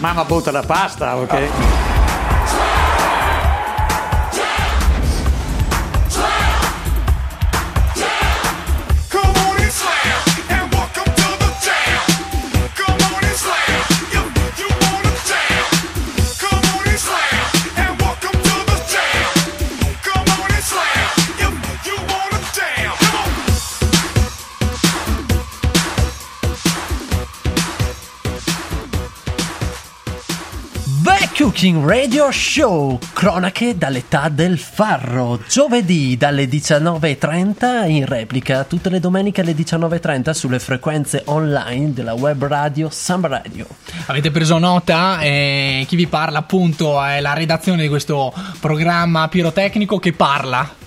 Mamma butta la pasta, ok? The Cooking Radio Show, cronache dall'età del farro, giovedì dalle 19.30 in replica, tutte le domeniche alle 19.30 sulle frequenze online della web radio Samba Radio. Avete preso nota? Eh, chi vi parla appunto è la redazione di questo programma pirotecnico che parla.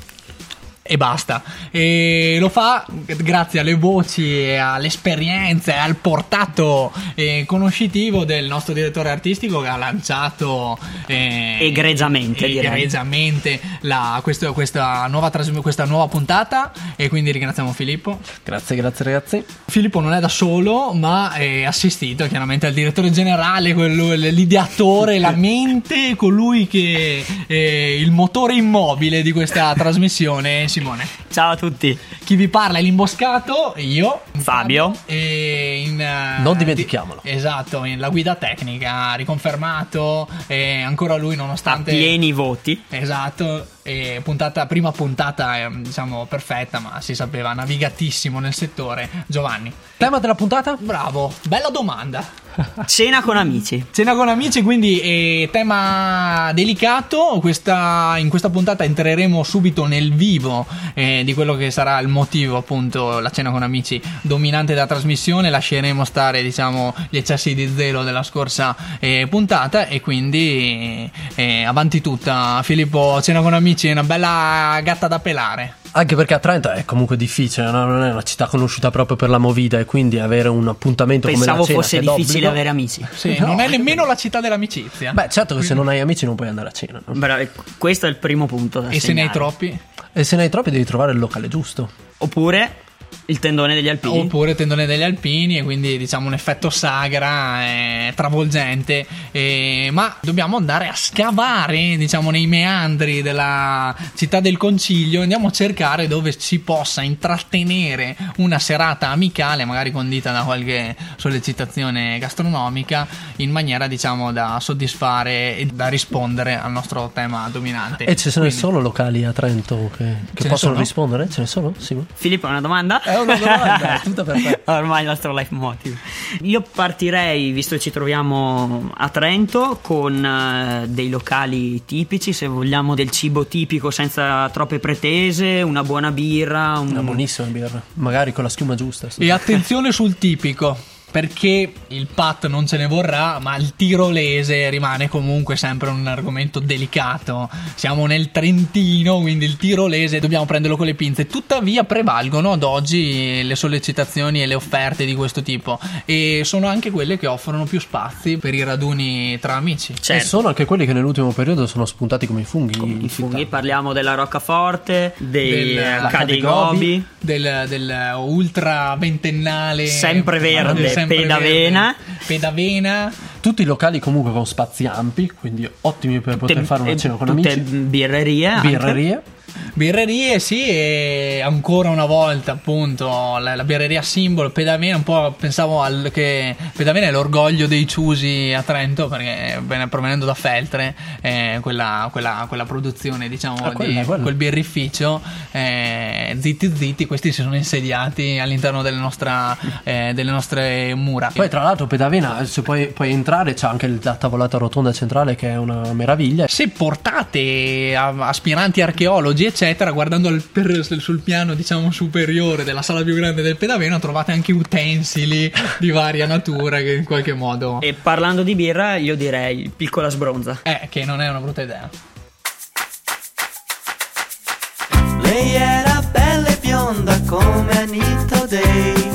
E basta. E lo fa grazie alle voci, e all'esperienza e al portato eh, conoscitivo del nostro direttore artistico che ha lanciato eh, Egregiamente, egregiamente la- questo- questa, nuova trasm- questa nuova puntata. E quindi ringraziamo Filippo. Grazie, grazie ragazzi. Filippo non è da solo, ma è assistito chiaramente al direttore generale, quello- l'ideatore, la mente, colui che è il motore immobile di questa trasmissione, Simone. Ciao a tutti. Chi vi parla è l'imboscato, io, Fabio. E in, eh, Non dimentichiamolo. di- esatto, in la guida tecnica, riconfermato, e ancora lui A nonostante... pieni voti. Esatto, e puntata, prima puntata eh, diciamo perfetta, ma si sapeva navigatissimo nel settore. Giovanni. Tema della puntata? Bravo, bella domanda. Cena con amici. Cena con amici, quindi eh, tema delicato. Questa- in questa puntata entreremo subito nel vivo eh, di quello che sarà il motivo, appunto, la cena con amici dominante della trasmissione. Lasceremo stare, diciamo, gli eccessi di zelo della scorsa eh, puntata. E quindi eh, avanti tutta. Filippo, cena con amici è una bella gatta da pelare. Anche perché a Trento è comunque difficile, no? non è una città conosciuta proprio per la movida e quindi avere un appuntamento come Pensavo la cena fosse che difficile d'obbligo- avere amici. Sì, No. non è nemmeno la città dell'amicizia. Beh, certo che se non hai amici non puoi andare a cena. no? Bra- questo è il primo punto da e se ne hai segnare. troppi? E se ne hai troppi devi trovare il locale giusto. Oppure il tendone degli alpini. Oppure tendone degli alpini e quindi diciamo un effetto sagra eh, travolgente eh, ma dobbiamo andare a scavare diciamo nei meandri della città del concilio andiamo a cercare dove si possa intrattenere una serata amicale magari condita da qualche sollecitazione gastronomica in maniera diciamo da soddisfare e da rispondere al nostro tema dominante E ci sono Quindi- solo locali a Trento che, che Ce ne possono sono? rispondere? Ce ne sono? Sì. Filippo, una domanda? È una domanda, è tutta per te. Ormai il nostro life motive. Io partirei, visto che ci troviamo a Trento, con eh, dei locali tipici, se vogliamo del cibo tipico senza troppe pretese, una buona birra, un... Una buonissima birra, magari con la schiuma giusta. E attenzione sul tipico. Perché il pat non ce ne vorrà, ma il tirolese rimane comunque sempre un argomento delicato. Siamo nel Trentino, quindi il tirolese dobbiamo prenderlo con le pinze. Tuttavia prevalgono ad oggi le sollecitazioni e le offerte di questo tipo. E sono anche quelle che offrono più spazi per i raduni tra amici. E Certo. sono anche quelli che nell'ultimo periodo sono spuntati come i funghi. in I città. funghi, parliamo della Roccaforte, dei Del- Cadegobi, del, del ultra ventennale Sempre verde, sempre pedavena. verde, pedavena Tutti i locali comunque con spazi ampi, quindi ottimi per poter tutte- fare una e cena con tutte amici. birrerie. anche. Birrerie. Sì, e ancora una volta, appunto, la, la birreria simbolo, Pedavena, un po' pensavo al, che Pedavena è l'orgoglio dei ciusi a Trento, perché provenendo da Feltre, eh, quella, quella- quella produzione, diciamo, Ah, quella, di quel birrificio, eh, zitti zitti, questi si sono insediati all'interno delle, nostra- eh, delle nostre mura. Poi tra l'altro Pedavena, se puoi, puoi entrare, c'è anche la tavolata rotonda centrale che è una meraviglia. se portate aspiranti archeologi eccetera guardando al- per- sul piano diciamo superiore della sala più grande del Pedaveno trovate anche utensili di varia natura che in qualche modo E parlando di birra, io direi piccola sbronza. eh, che non è una brutta idea. Lei era bella e bionda come Anita Day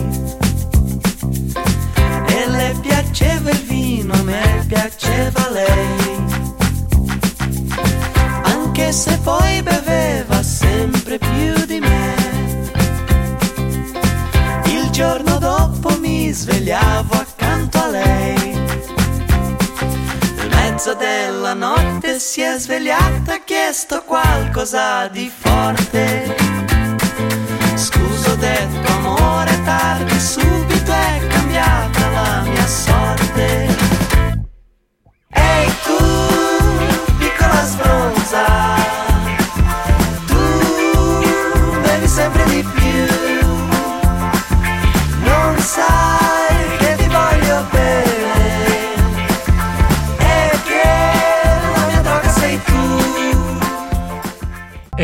E le piaceva il vino, a me piaceva lei Anche se poi beveva sempre più di me Il giorno dopo mi svegliavo accanto a lei mezzo della notte si è svegliata e ha chiesto qualcosa di forte. Scusa, ho detto amore tardi, subito è cambiata la mia sorte. Non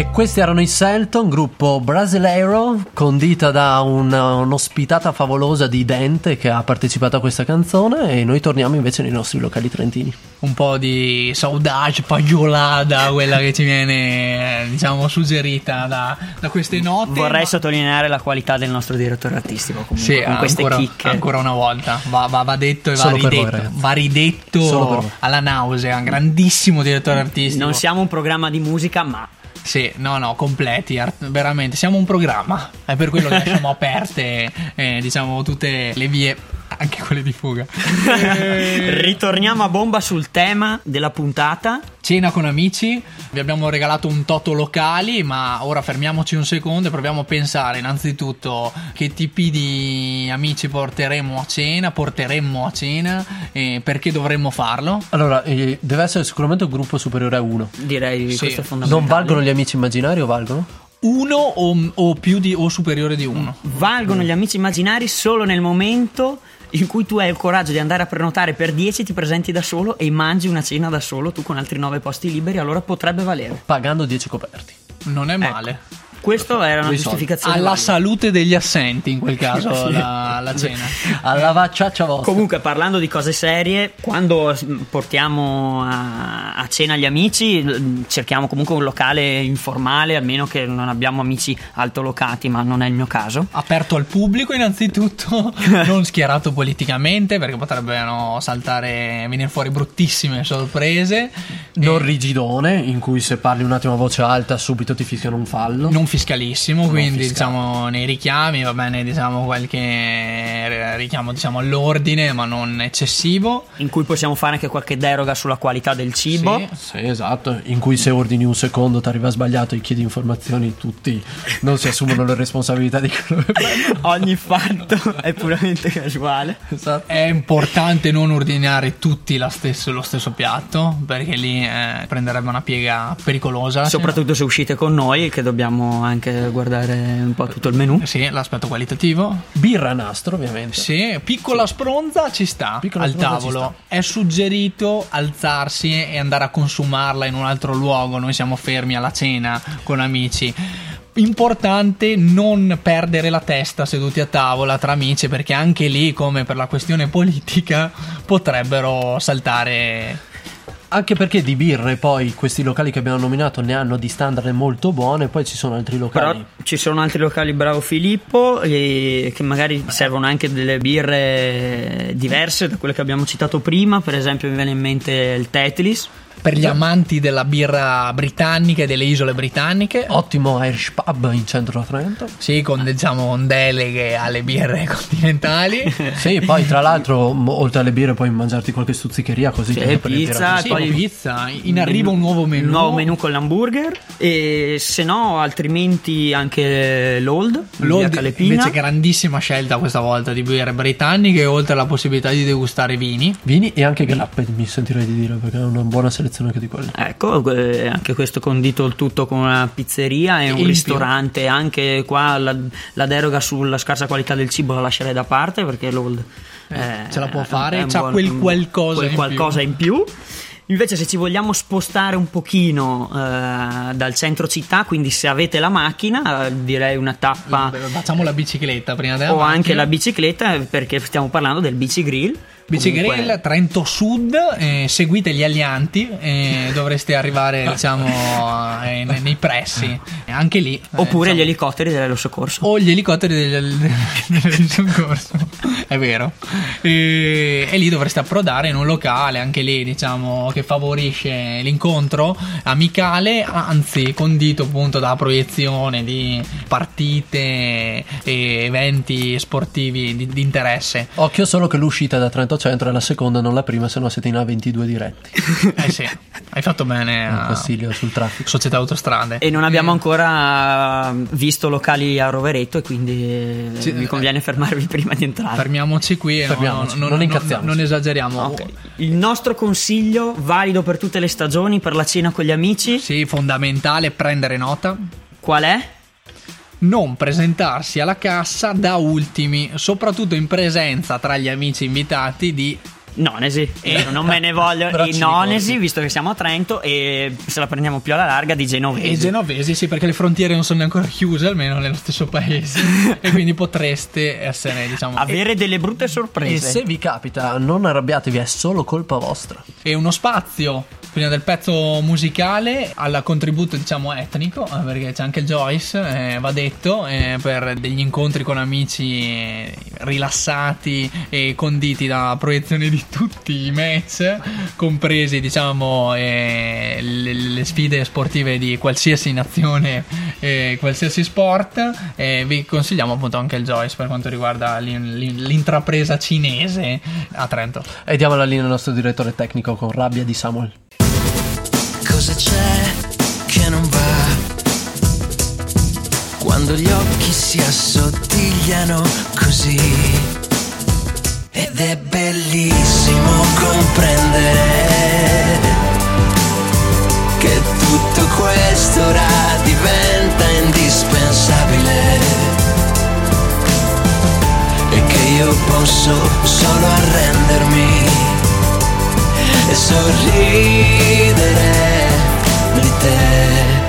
E questi erano i Selton, gruppo brasileiro, condita da un- un'ospitata favolosa di Dente che ha partecipato a questa canzone e noi torniamo invece nei nostri locali trentini. Un po' di saudade pagiolada, quella che ci viene, diciamo, suggerita da, da queste note. Vorrei ma- sottolineare la qualità del nostro direttore artistico comunque, Sì, con queste ancora, chicche. ancora una volta. Va, va- va detto e va voi, ridetto. va ridetto alla nausea. Grandissimo direttore artistico. Non siamo un programma di musica, ma Sì, no, no, completi, art- veramente. Siamo un programma. È per quello che lasciamo aperte, eh, diciamo, tutte le vie, anche quelle di fuga. Eh, ritorniamo a bomba sul tema della puntata. Cena con amici, vi abbiamo regalato un toto locali, ma ora fermiamoci un secondo e proviamo a pensare innanzitutto che tipi di amici porteremo a cena, porteremmo a cena e perché dovremmo farlo. Allora, eh, deve essere sicuramente un gruppo superiore a uno. Direi Sì. questo è fondamentale. Non valgono gli amici immaginari o valgono? Uno o, o più di o superiore di uno. Valgono gli amici immaginari solo nel momento in cui tu hai il coraggio di andare a prenotare per 10, ti presenti da solo e mangi una cena da solo, tu con altri 9 posti liberi, allora potrebbe valere. Pagando 10 coperti. Non è male. Questo era una giustificazione. Alla valida. salute degli assenti, in quel caso, Sì. la, la cena. Alla vacciaccia vostra. Comunque, parlando di cose serie, quando portiamo a, a cena gli amici, cerchiamo comunque un locale informale, almeno che non abbiamo amici altolocati, ma non è il mio caso. Aperto al pubblico, innanzitutto, non schierato politicamente, perché potrebbero saltare, venire fuori bruttissime sorprese. Non E- rigidone, in cui se parli un attimo a voce alta subito ti fischiano un fallo. non fiscalissimo, quindi fiscale. diciamo nei richiami va bene diciamo qualche richiamo diciamo all'ordine ma non eccessivo. In cui possiamo fare anche qualche deroga sulla qualità del cibo. Sì. Sì, esatto. In cui se ordini un secondo ti arriva sbagliato e chiedi informazioni, tutti non si assumono le responsabilità di quello che. Ogni fatto è puramente casuale. Esatto. È importante non ordinare tutti la stesso- lo stesso piatto perché lì eh, prenderebbe una piega pericolosa. Soprattutto se uscite con noi, che dobbiamo anche guardare un po' tutto il menù. Sì, l'aspetto qualitativo. Birra nastro, ovviamente. Sì, piccola spronza ci sta Piccola al tavolo. È suggerito alzarsi e andare a consumarla in un altro luogo. Noi siamo fermi alla cena con amici. Importante non perdere la testa seduti a tavola tra amici perché anche lì, come per la questione politica, potrebbero saltare. Anche perché di birre poi questi locali che abbiamo nominato ne hanno di standard molto buone, poi ci sono altri Però locali. ci sono altri locali, bravo Filippo, che magari servono anche delle birre diverse da quelle che abbiamo citato prima. Per esempio, mi viene in mente il Tetlis. Per gli amanti della birra britannica e delle isole britanniche, Ottimo Irish Pub in centro a Trento. sì, con diciamo con deleghe alle birre continentali. Sì, poi tra l'altro, oltre alle birre, puoi mangiarti qualche stuzzicheria così per pizza, Sì, poi- pizza. In arrivo un nuovo menù. Un nuovo menù con l'hamburger. E se no, altrimenti anche l'Old. L'Old invece grandissima scelta questa volta di birre britanniche oltre alla possibilità di degustare vini. Vini e anche grappe, mi sentirei di dire, perché è una buona selezione anche di quelle. Ecco, eh, anche questo condito il tutto con una pizzeria e un più. ristorante. Anche qua la, la deroga sulla scarsa qualità del cibo la lascerei da parte perché l'Old Eh, eh, ce la può fare, c'ha buon- quel qualcosa quel in qualcosa più. in più. Invece, se ci vogliamo spostare un pochino eh, dal centro città, quindi se avete la macchina, direi una tappa Facciamo la bicicletta prima della o anche macchina. la bicicletta, perché stiamo parlando del bici Comunque- Trento Sud, eh, seguite gli alianti e dovreste arrivare diciamo eh, nei pressi. E anche lì. eh, Oppure gli diciamo, elicotteri dello soccorso. o gli elicotteri del, del, del soccorso. è vero. E, e lì dovresti approdare in un locale, anche lì, diciamo, che favorisce l'incontro amicale, anzi, condito appunto da proiezione di partite e eventi sportivi di, di interesse. Occhio solo che l'uscita da Trento Centro è la seconda, non la prima, se no siete in A22 diretti. Eh sì, hai fatto bene Un a consiglio sul traffico. Società Autostrade. E non abbiamo Eh, ancora visto locali a Rovereto e quindi eh, Sì, vi eh, conviene fermarvi prima di entrare. Fermiamoci qui e Fermiamoci, no- no- non no- incazziamoci. non esageriamo. Ok. Il nostro consiglio, valido per tutte le stagioni, per la cena con gli amici, Sì, fondamentale prendere nota. qual è? Non presentarsi alla cassa da ultimi, soprattutto in presenza tra gli amici invitati di Nonesi. E non me ne voglio. I Nonesi, ricordi. visto che siamo a Trento, e se la prendiamo più alla larga di Genovesi. e genovesi, sì, perché le frontiere non sono ancora chiuse, almeno nello stesso paese. e quindi potreste essere, diciamo, Avere delle brutte E sorprese. se vi capita, non arrabbiatevi, è solo colpa vostra. e uno spazio prima del pezzo musicale al contributo diciamo etnico eh, perché c'è anche Joyce eh, va detto eh, per degli incontri con amici eh, rilassati e conditi da proiezione di tutti i match compresi diciamo eh, le, le sfide sportive di qualsiasi nazione e qualsiasi sport e vi consigliamo appunto anche il Joyce per quanto riguarda l'in- l'in- l'intrapresa cinese a Trento E diamo la linea al nostro direttore tecnico con rabbia di Samuel. Cosa c'è che non va? Quando gli occhi si assottigliano così. È bellissimo comprendere che tutto questo ora diventa indispensabile. E che io posso solo arrendermi e sorridere di te.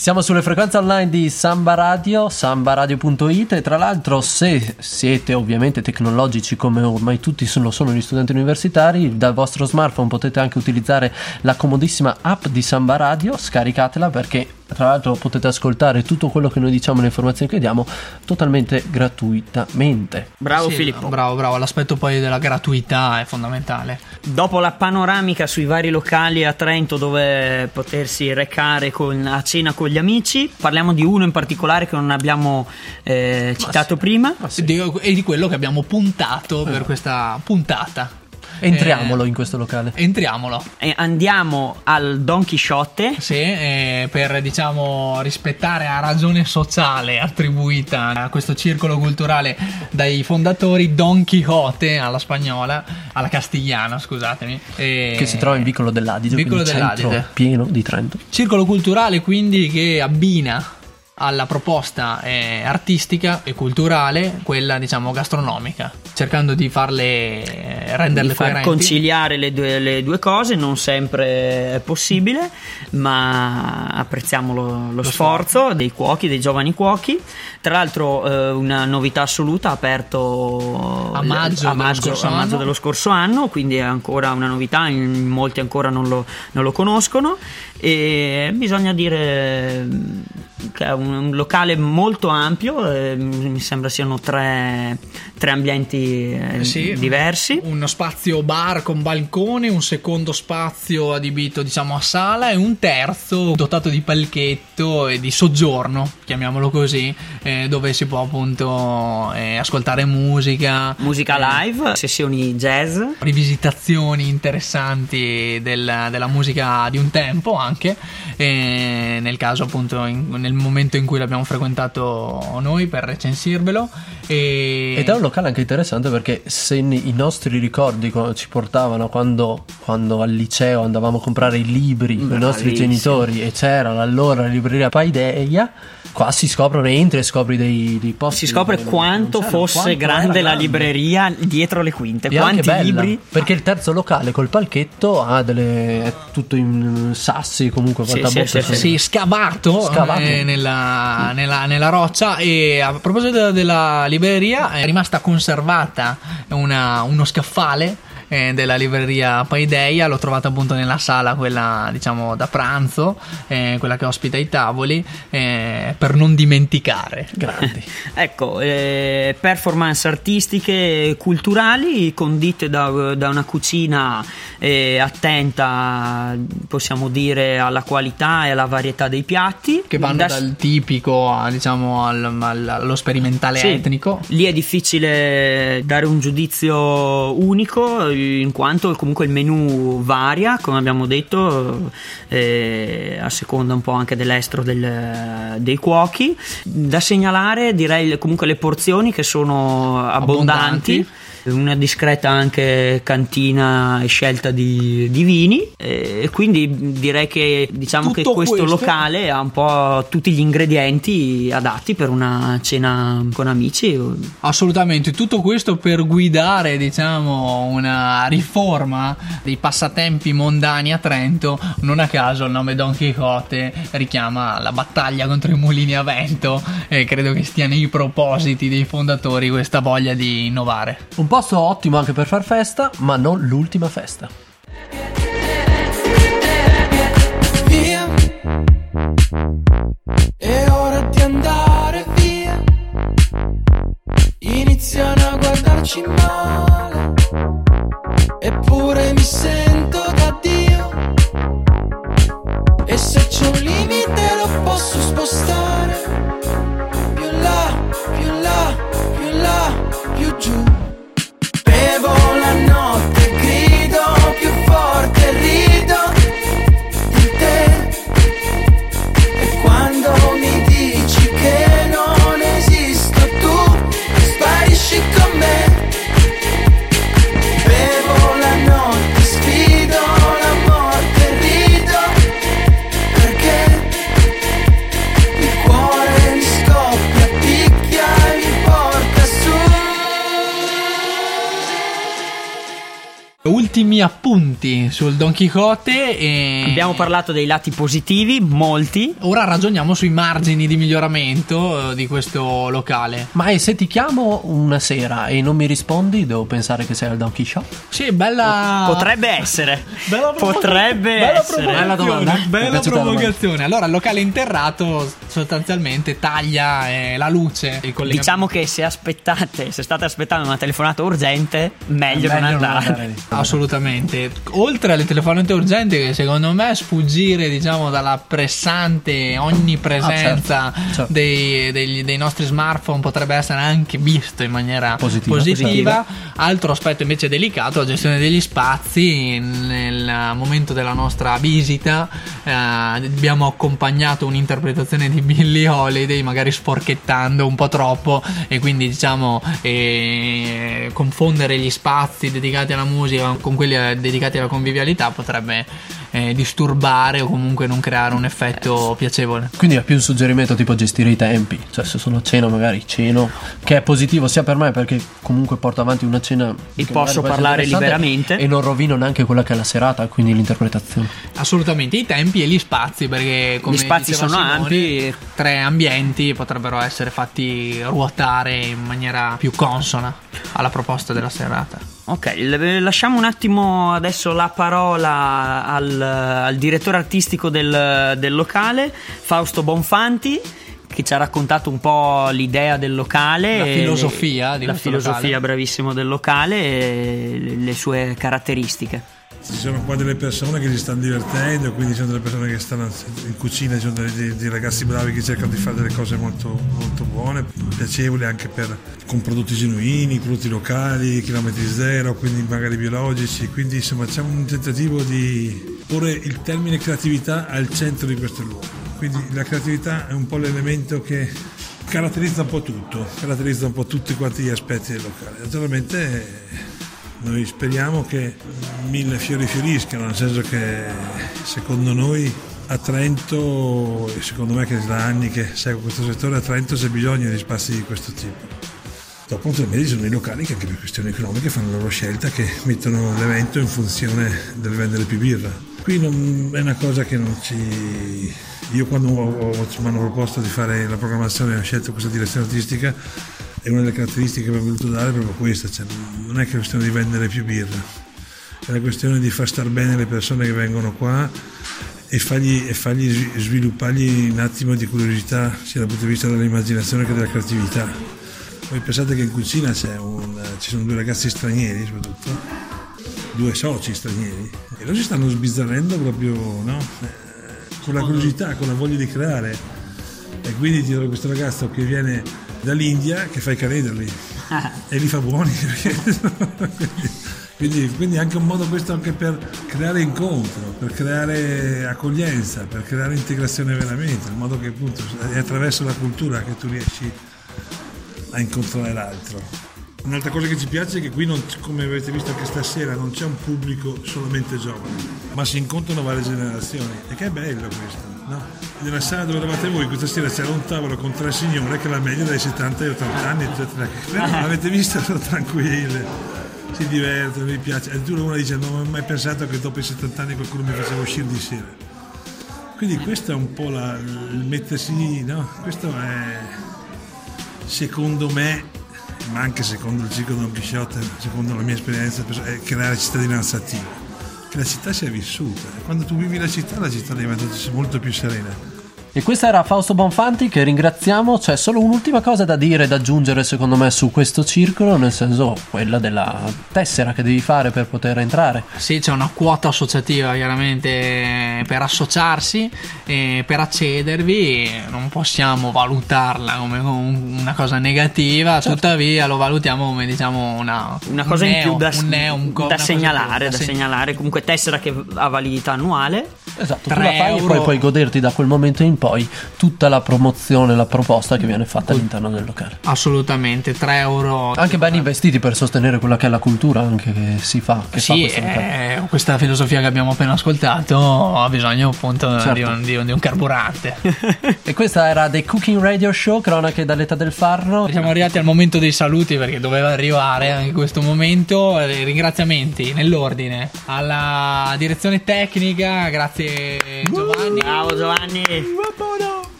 Siamo sulle frequenze online di Samba Radio, sambaradio.it e tra l'altro se siete ovviamente tecnologici come ormai tutti lo sono gli studenti universitari, dal vostro smartphone potete anche utilizzare la comodissima app di Samba Radio, scaricatela perché tra l'altro potete ascoltare tutto quello che noi diciamo, le informazioni che diamo totalmente gratuitamente. Bravo Sì, Filippo. Bravo, bravo. L'aspetto poi della gratuità è fondamentale. Dopo la panoramica sui vari locali a Trento dove potersi recare con- a cena con gli amici, parliamo di uno in particolare che non abbiamo eh, citato prima. Di- E di quello che abbiamo puntato per questa puntata. Entriamolo in questo locale. Eh, entriamolo. E andiamo al Don Chisciotte. Sì, eh, per diciamo rispettare la ragione sociale attribuita a questo circolo culturale dai fondatori Don Quixote alla spagnola, alla castigliana, scusatemi. eh, Che si trova in Vicolo dell'Adige, Vicolo dell'Adige. pieno di Trento. Circolo culturale quindi che abbina alla proposta eh, artistica e culturale quella diciamo gastronomica, cercando di farle eh, renderle di far coerenti. conciliare le due, le due cose non sempre è possibile ma apprezziamo lo, lo sforzo dei cuochi dei giovani cuochi tra l'altro eh, una novità assoluta ha aperto A maggio a dello maggio, scorso a maggio anno. dello scorso anno quindi è ancora una novità in molti ancora non lo, non lo conoscono e bisogna dire un, un locale molto ampio eh, mi sembra siano tre, tre ambienti eh, Sì, diversi Uno spazio bar con balcone, un secondo spazio adibito diciamo a sala e un terzo dotato di palchetto e di soggiorno, chiamiamolo così, eh, dove si può appunto eh, ascoltare musica. Musica eh, live, sessioni jazz. rivisitazioni interessanti del- della musica di un tempo anche nel caso appunto in- nel momento in cui l'abbiamo frequentato noi per recensirvelo. E Ed è un locale anche interessante perché se i nostri ricordi co- ci portavano quando, quando al liceo andavamo a comprare i libri con i nostri genitori e c'era allora libreria Paideia, qua si scoprono, entri e scopri dei, dei posti. Si scopre dove quanto fosse quanto grande era la libreria dietro le quinte. E Quanti bella, libri. perché il terzo locale col palchetto ha delle è tutto in sassi comunque Sì, quanta sì, sì, sono. Sì, scavato, Scavato. eh, nella, nella- nella roccia. E a proposito della libreria, è rimasta conservata una- uno scaffale eh, della libreria Paideia, l'ho trovata appunto nella sala, quella diciamo da pranzo, eh, quella che ospita i tavoli, eh, per non dimenticare. Grandi. Ecco, eh, performance artistiche, culturali, condite da, da una cucina eh, attenta, possiamo dire, alla qualità e alla varietà dei piatti. Che vanno Da- dal tipico a, diciamo, al- al- allo sperimentale Sì, etnico. Lì è difficile dare un giudizio unico, in quanto comunque il menù varia, come abbiamo detto, eh, a seconda un po' anche dell'estro del- dei cuochi. Da segnalare direi comunque le porzioni che sono abbondanti. Abbondanti. Una discreta anche cantina e scelta di, di vini, e quindi direi che diciamo che Tutto questo, questo- locale ha un po' tutti gli ingredienti adatti per una cena con amici. Assolutamente, tutto questo per guidare, diciamo, una riforma dei passatempi mondani a Trento. Non a caso il nome Don Quixote richiama la battaglia contro i mulini a vento e credo che stia nei propositi dei fondatori questa voglia di innovare. Un posto ottimo anche per far festa, ma non l'ultima festa. Martin Appunti sul Don Quixote e Abbiamo parlato dei lati positivi, molti. ora ragioniamo sui margini di miglioramento eh, di questo locale. Ma e se ti chiamo una sera e non mi rispondi, devo pensare che sei al Donkey Shop? Sì, bella Potrebbe essere. Bella Potrebbe bella essere. Bella domanda. Bella provocazione. Allora, il locale interrato sostanzialmente taglia eh, la luce. Diciamo che se aspettate, se state aspettando una telefonata urgente, meglio, Meglio non non andare. andare Assolutamente. Oltre alle telefonate urgenti, che secondo me sfuggire, diciamo, dalla pressante onnipresenza Ah, certo, certo. Dei, degli- dei nostri smartphone potrebbe essere anche visto in maniera Positiva. positiva. Altro aspetto invece delicato, la gestione degli spazi. Nel momento della nostra visita eh, abbiamo accompagnato un'interpretazione di Billie Holiday, magari sporchettando un po' troppo e quindi diciamo eh, confondere gli spazi dedicati alla musica con quelli eh, dedicati alla convivialità potrebbe eh, disturbare o comunque non creare un effetto piacevole. Quindi è più un suggerimento tipo gestire i tempi, cioè se sono a cena magari ceno, che è positivo sia per me perché comunque porto avanti una cena E posso parlare liberamente. e non rovino neanche quella che è la serata, quindi l'interpretazione. Assolutamente i tempi e gli spazi perché come Gli spazi sono Simone, ampi. tre ambienti potrebbero essere fatti ruotare in maniera più consona alla proposta della serata. Ok, lasciamo un attimo adesso la parola al, al direttore artistico del, del locale, Fausto Bonfanti. Che ci ha raccontato un po' l'idea del locale, La filosofia di la filosofia locale. bravissimo del locale e le sue caratteristiche. Ci sono qua delle persone che si stanno divertendo, quindi ci sono delle persone che stanno in cucina, ci sono dei, dei- ragazzi bravi che cercano di fare delle cose molto, molto buone, piacevoli anche per, con prodotti genuini, prodotti locali, chilometri zero, quindi magari biologici. Quindi insomma c'è un tentativo di porre il termine creatività al centro di questo luogo. Quindi la creatività è un po' l'elemento che caratterizza un po' tutto, caratterizza un po' tutti quanti gli aspetti del locale. Naturalmente noi speriamo che mille fiori fioriscano, nel senso che secondo noi a Trento, e secondo me che da anni che seguo questo settore, a Trento c'è bisogno di spazi di questo tipo. Dopo naturalmente ci sono i locali che anche per questioni economiche fanno la loro scelta, che mettono l'evento in funzione del vendere più birra. Qui non, è una cosa che non ci... Io quando mi hanno proposto di fare la programmazione ho scelto questa direzione artistica e una delle caratteristiche che abbiamo voluto dare è proprio questa, cioè non è che è questione di vendere più birra, è la questione di far star bene le persone che vengono qua e fargli, e fargli svi- sviluppargli un attimo di curiosità sia dal punto di vista dell'immaginazione che della creatività. Poi pensate che in cucina c'è un- ci sono due ragazzi stranieri soprattutto, due soci stranieri e loro si stanno sbizzarrendo proprio no? Eh, con la curiosità, con la voglia di creare. E quindi ti trovo questo ragazzo che viene dall'India che fa i canederli e li fa buoni. quindi, quindi anche un modo questo anche per creare incontro, per creare accoglienza, per creare integrazione veramente, in modo che appunto è attraverso la cultura che tu riesci a incontrare l'altro. Un'altra cosa che ci piace è che qui, non- come avete visto anche stasera, non c'è un pubblico solamente giovane, ma si incontrano varie generazioni e che è bello questo. No? Nella sala dove eravate voi questa sera c'era un tavolo con tre signore che la media dai 70 ai 80 anni, eccetera. Però l'avete visto, sono tranquille, si divertono, mi piace. Addirittura una dice non ho mai pensato che dopo i 70 anni qualcuno mi faceva uscire di sera. Quindi questo è un po' la- il mettersi, no? Questo è secondo me, ma anche secondo il ciclo Don Chisciotte, secondo la mia esperienza, è creare cittadinanza attiva. Che la città sia vissuta. Quando tu vivi la città, la città diventa molto più serena. E questo era Fausto Bonfanti che ringraziamo. C'è solo un'ultima cosa da dire, da aggiungere secondo me su questo circolo, nel senso quella della tessera che devi fare per poter entrare. Sì, c'è una quota associativa chiaramente per associarsi e per accedervi non possiamo valutarla come un- una cosa negativa, tuttavia lo valutiamo come diciamo una, Una cosa un in più da, un neo, un co- da segnalare, più da segn- segnalare. Comunque tessera che ha validità annuale. Esatto, tu Tre la fai e euro. poi puoi goderti da quel momento in poi tutta la promozione, la proposta che viene fatta all'interno del locale. Assolutamente, 3 euro. Anche ben investiti per sostenere quella che è la cultura anche che si fa. Che fa Sì, questo locale. eh, questa filosofia che abbiamo appena ascoltato ha bisogno appunto di, Certo. un, di un- di un carburante. E questa era The Cooking Radio Show, cronache dall'età del farro. Siamo arrivati al momento dei saluti perché doveva arrivare anche questo momento. Eh, Ringraziamenti nell'ordine alla direzione tecnica, grazie Giovanni. Bravo Giovanni.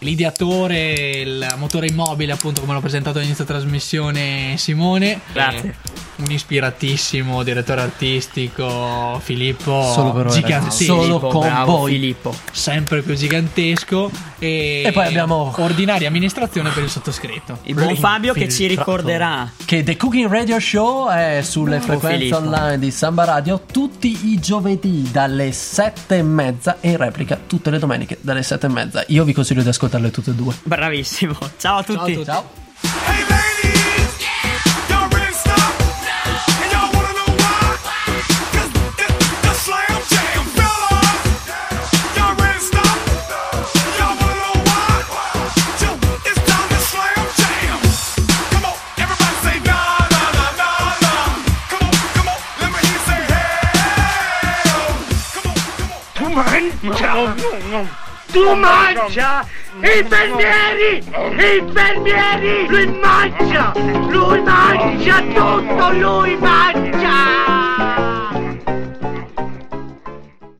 L'ideatore, il motore immobile, appunto, come l'ho presentato all'inizio trasmissione, Simone. Grazie. Un ispiratissimo direttore artistico, Filippo. Solo gigantesco, Solo con bravo voi. Filippo. sempre più gigantesco. E, E poi abbiamo- ordinaria amministrazione per il sottoscritto. Il buon Fabio che ci ricorderà Che The Cooking Radio Show è sulle Bravo, frequenze Filippo. online di Samba Radio tutti i giovedì dalle sette e mezza e in replica tutte le domeniche dalle sette e mezza. Io vi consiglio di ascoltarle tutte e due. Bravissimo. Ciao a tutti. tutti. Ciao. On. Tu mangia! Infermieri! Infermieri! Lui mangia! Lui mangia tutto! Lui mangia!